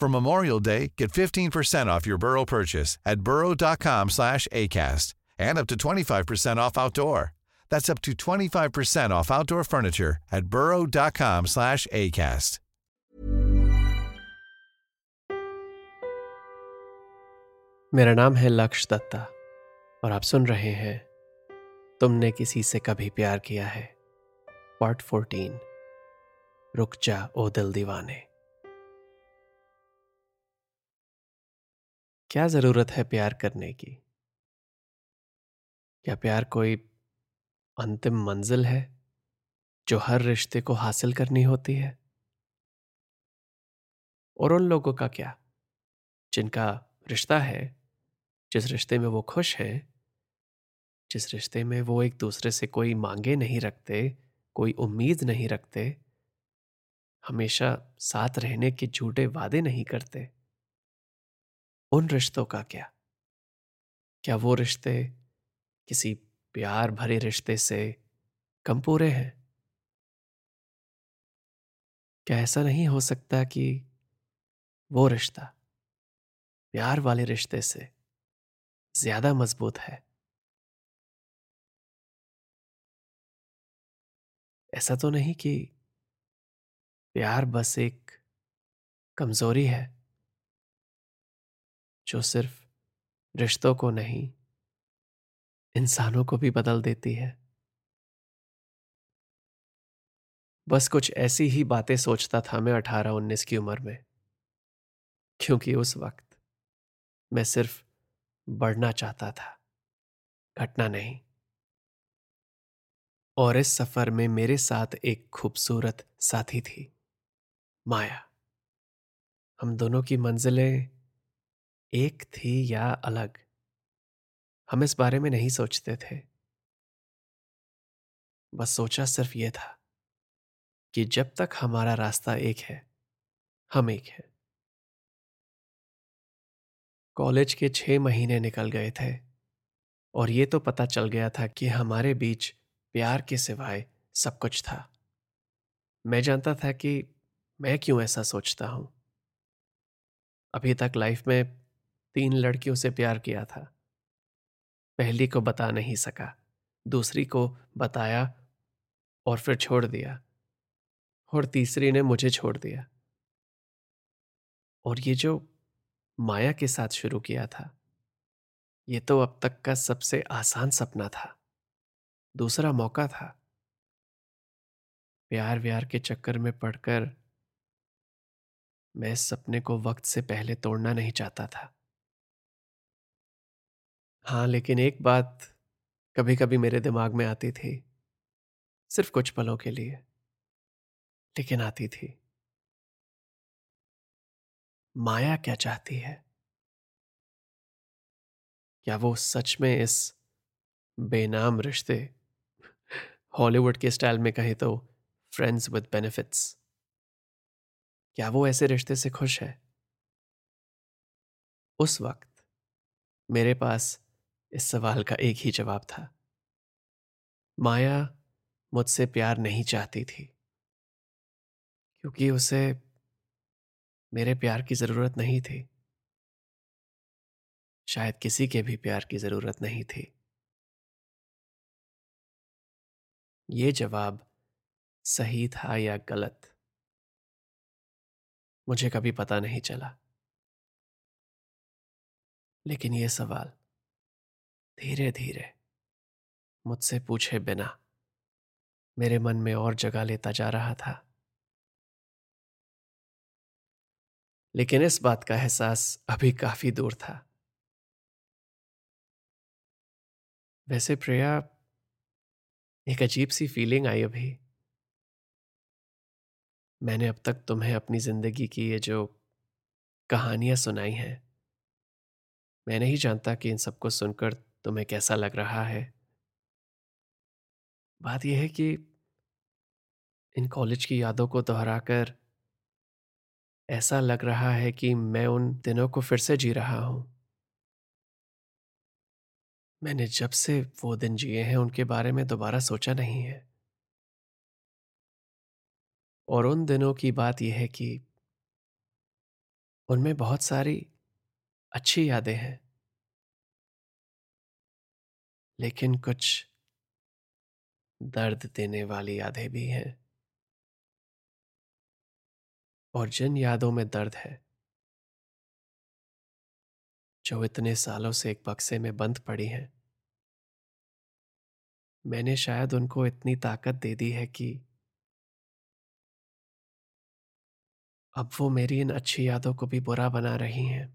For Memorial Day, get 15% off your Burrow purchase at burrow.com slash ACAST and up to 25% off outdoor. That's up to 25% off outdoor furniture at burrow.com slash ACAST. मेरा नाम है लक्ष दत्ता और आप सुन रहे हैं तुमने किसी से कभी प्यार किया है पार्ट फोर्टीन रुक जा ओ दिल दीवाने क्या ज़रूरत है प्यार करने की? क्या प्यार कोई अंतिम मंजिल है, जो हर रिश्ते को हासिल करनी होती है? और उन लोगों का क्या? जिनका रिश्ता है, जिस रिश्ते में वो खुश हैं, जिस रिश्ते में वो एक दूसरे से कोई मांगे नहीं रखते, कोई उम्मीद नहीं रखते, हमेशा साथ रहने के झूठे वादे नहीं करते। उन रिश्तों का क्या? क्या वो रिश्ते किसी प्यार भरे रिश्ते से कम पूरे हैं? क्या ऐसा नहीं हो सकता कि वो रिश्ता प्यार वाले रिश्ते से ज़्यादा मज़बूत है? ऐसा तो नहीं कि प्यार बस एक कमज़ोरी है। जो सिर्फ़ रिश्तों को नहीं, इंसानों को भी बदल देती है। बस कुछ ऐसी ही बातें सोचता था मैं अठारह उन्नीस की उम्र में। क्योंकि उस वक्त मैं सिर्फ़ बढ़ना चाहता था, घटना नहीं। और इस सफ़र में मेरे साथ एक खूबसूरत साथी थी, माया। हम दोनों की मंजिलें एक थी या अलग? हम इस बारे में नहीं सोचते थे। बस सोचा सिर्फ़ यह था कि जब तक हमारा रास्ता एक है, हम एक हैं। कॉलेज के छह महीने निकल गए थे और ये तो पता चल गया था कि हमारे बीच प्यार के सिवाय सब कुछ था। मैं जानता था कि मैं क्यों ऐसा सोचता हूँ। अभी तक लाइफ में तीन लड़कियों से प्यार किया था। पहली को बता नहीं सका, दूसरी को बताया और फिर छोड़ दिया और तीसरी ने मुझे छोड़ दिया। और ये जो माया के साथ शुरू किया था, ये तो अब तक का सबसे आसान सपना था। दूसरा मौका था। प्यार व्यार के चक्कर में पड़कर मैं इस सपने को वक्त से पहले तोड़ना नहीं चाहता था। हाँ लेकिन एक बात कभी कभी मेरे दिमाग में आती थी, सिर्फ़ कुछ पलों के लिए, लेकिन आती थी। माया क्या चाहती है? क्या वो सच में इस बेनाम रिश्ते, हॉलीवुड के स्टाइल में कहे तो फ्रेंड्स विद बेनिफिट्स क्या वो ऐसे रिश्ते से खुश है? उस वक्त मेरे पास इस सवाल का एक ही जवाब था। माया मुझसे प्यार नहीं चाहती थी। क्योंकि उसे मेरे प्यार की ज़रूरत नहीं थी। शायद किसी के भी प्यार की ज़रूरत नहीं थी। ये जवाब सही था या गलत? मुझे कभी पता नहीं चला। लेकिन यह सवाल धीरे धीरे मुझसे पूछे बिना मेरे मन में और जगह लेता जा रहा था। लेकिन इस बात का एहसास अभी काफ़ी दूर था। वैसे प्रिया, एक अजीब सी फीलिंग आई अभी। मैंने अब तक तुम्हें अपनी ज़िंदगी की ये जो कहानियाँ सुनाई हैं, मैं नहीं जानता कि इन सबको सुनकर तुम्हें कैसा लग रहा है? बात यह है कि इन कॉलेज की यादों को दोहराकर ऐसा लग रहा है कि मैं उन दिनों को फिर से जी रहा हूँ। मैंने जब से वो दिन जिए हैं, उनके बारे में दोबारा सोचा नहीं है। और उन दिनों की बात यह है कि उनमें बहुत सारी अच्छी यादें हैं। लेकिन कुछ दर्द देने वाली यादें भी हैं। और जिन यादों में दर्द है, जो इतने सालों से एक बक्से में बंद पड़ी हैं, मैंने शायद उनको इतनी ताकत दे दी है कि अब वो मेरी इन अच्छी यादों को भी बुरा बना रही हैं।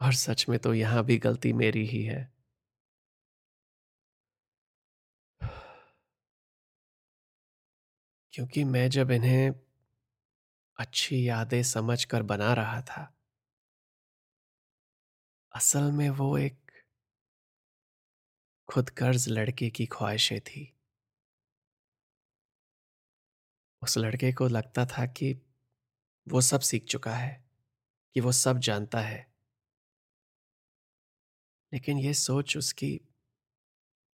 और सच में तो यहाँ भी गलती मेरी ही है। क्योंकि मैं जब इन्हें अच्छी यादें समझकर बना रहा था असल में वो एक खुद कर्ज लड़के की ख्वाहिशें थी। उस लड़के को लगता था कि वो सब सीख चुका है, कि वो सब जानता है। लेकिन ये सोच उसकी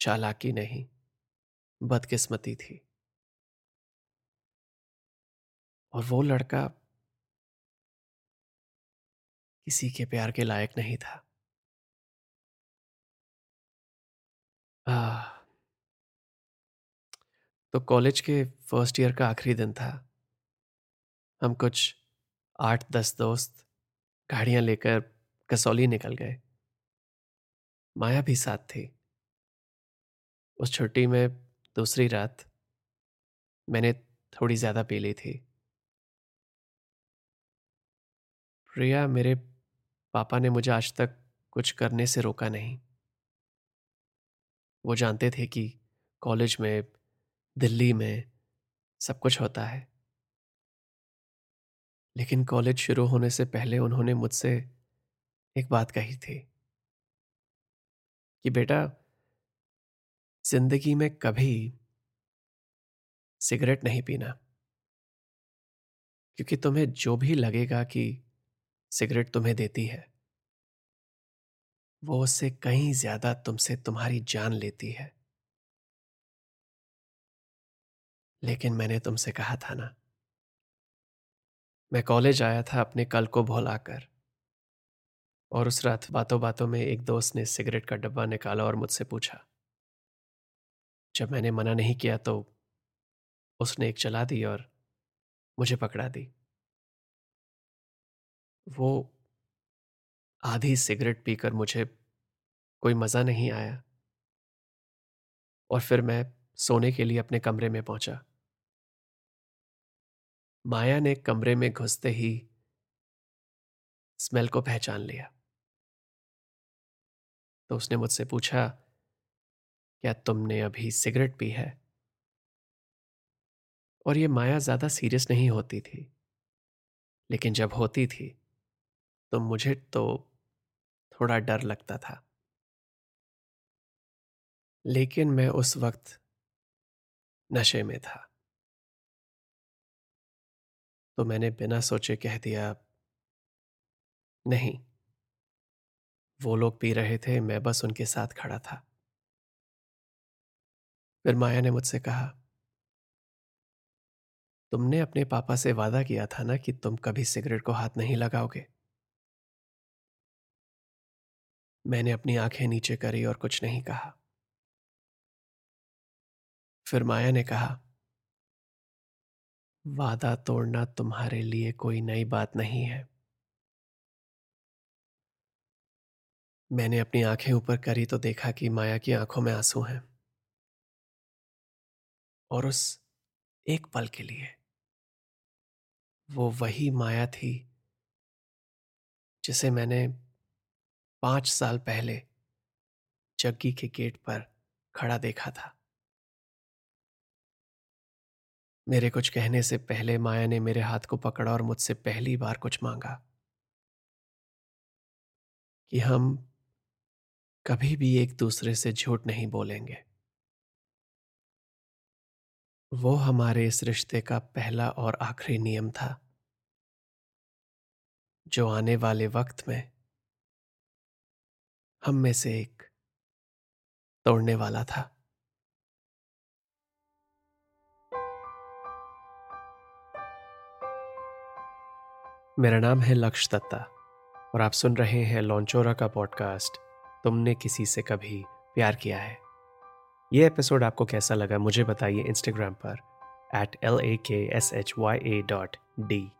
चालाकी नहीं बदकिस्मती थी। और वो लड़का किसी के प्यार के लायक नहीं था। आ, तो कॉलेज के फ़र्स्ट ईयर का आखिरी दिन था। हम कुछ आठ दस दोस्त गाड़ियाँ लेकर कसौली निकल गए। माया भी साथ थी। उस छुट्टी में दूसरी रात मैंने थोड़ी ज़्यादा पी ली थी। प्रिया, मेरे पापा ने मुझे आज तक कुछ करने से रोका नहीं। वो जानते थे कि कॉलेज में, दिल्ली में सब कुछ होता है। लेकिन कॉलेज शुरू होने से पहले उन्होंने मुझसे एक बात कही थी। कि बेटा, ज़िंदगी में कभी सिगरेट नहीं पीना। क्योंकि तुम्हें जो भी लगेगा कि सिगरेट तुम्हें देती है, वो उससे कहीं ज़्यादा तुमसे तुम्हारी जान लेती है। लेकिन मैंने तुमसे कहा था ना, मैं कॉलेज आया था अपने कल को भुलाकर। और उस रात बातों बातों में एक दोस्त ने सिगरेट का डब्बा निकाला और मुझसे पूछा। जब मैंने मना नहीं किया तो उसने एक चला दी और मुझे पकड़ा दी। वो आधी सिगरेट पीकर मुझे कोई मज़ा नहीं आया। और फिर मैं सोने के लिए अपने कमरे में पहुँचा। माया ने कमरे में घुसते ही स्मेल को पहचान लिया। तो उसने मुझसे पूछा, क्या तुमने अभी सिगरेट पी है? और ये माया ज़्यादा सीरियस नहीं होती थी, लेकिन जब होती थी तो मुझे तो थोड़ा डर लगता था। लेकिन मैं उस वक्त नशे में था। तो मैंने बिना सोचे कह दिया, नहीं वो लोग पी रहे थे, मैं बस उनके साथ खड़ा था। फिर माया ने मुझसे कहा, तुमने अपने पापा से वादा किया था ना कि तुम कभी सिगरेट को हाथ नहीं लगाओगे? मैंने अपनी आँखें नीचे करी और कुछ नहीं कहा। फिर माया ने कहा, वादा तोड़ना तुम्हारे लिए कोई नई बात नहीं है। मैंने अपनी आँखें ऊपर करी तो देखा कि माया की आँखों में आँसू हैं। और उस एक पल के लिए वो वही माया थी जिसे मैंने पाँच साल पहले जग्गी के गेट पर खड़ा देखा था। मेरे कुछ कहने से पहले माया ने मेरे हाथ को पकड़ा और मुझसे पहली बार कुछ मांगा कि हम कभी भी एक दूसरे से झूठ नहीं बोलेंगे। वो हमारे इस रिश्ते का पहला और आखिरी नियम था। जो आने वाले वक्त में हम में से एक तोड़ने वाला था। मेरा नाम है लक्ष्य दत्ता और आप सुन रहे हैं लॉन्चोरा का पॉडकास्ट तुमने किसी से कभी प्यार किया है? ये एपिसोड आपको कैसा लगा मुझे बताइए इंस्टाग्राम पर at L A K S H Y A dot D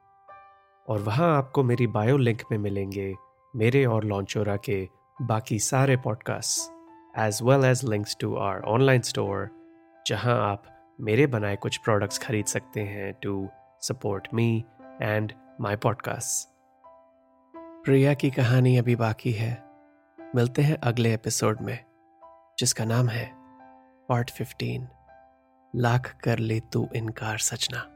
और वहाँ आपको मेरी बायो लिंक में मिलेंगे मेरे और लॉन्चोरा के बाकी सारे podcasts as well as links to our online store जहाँ आप मेरे बनाए कुछ प्रोडक्ट्स खरीद सकते हैं to support me and my podcast Priya की कहानी अभी बाकी है। मिलते हैं अगले एपिसोड में जिसका नाम है पार्ट 15 लाख कर ले तू इनकार सचना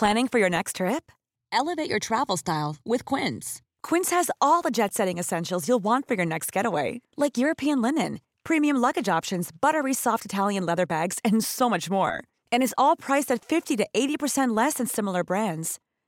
Planning for your next trip? Elevate your travel style with Quince. Quince has all the jet setting essentials you'll want for your next getaway, like European linen, premium luggage options, buttery soft Italian leather bags, and so much more. And is all priced at 50 to 80% less than similar brands.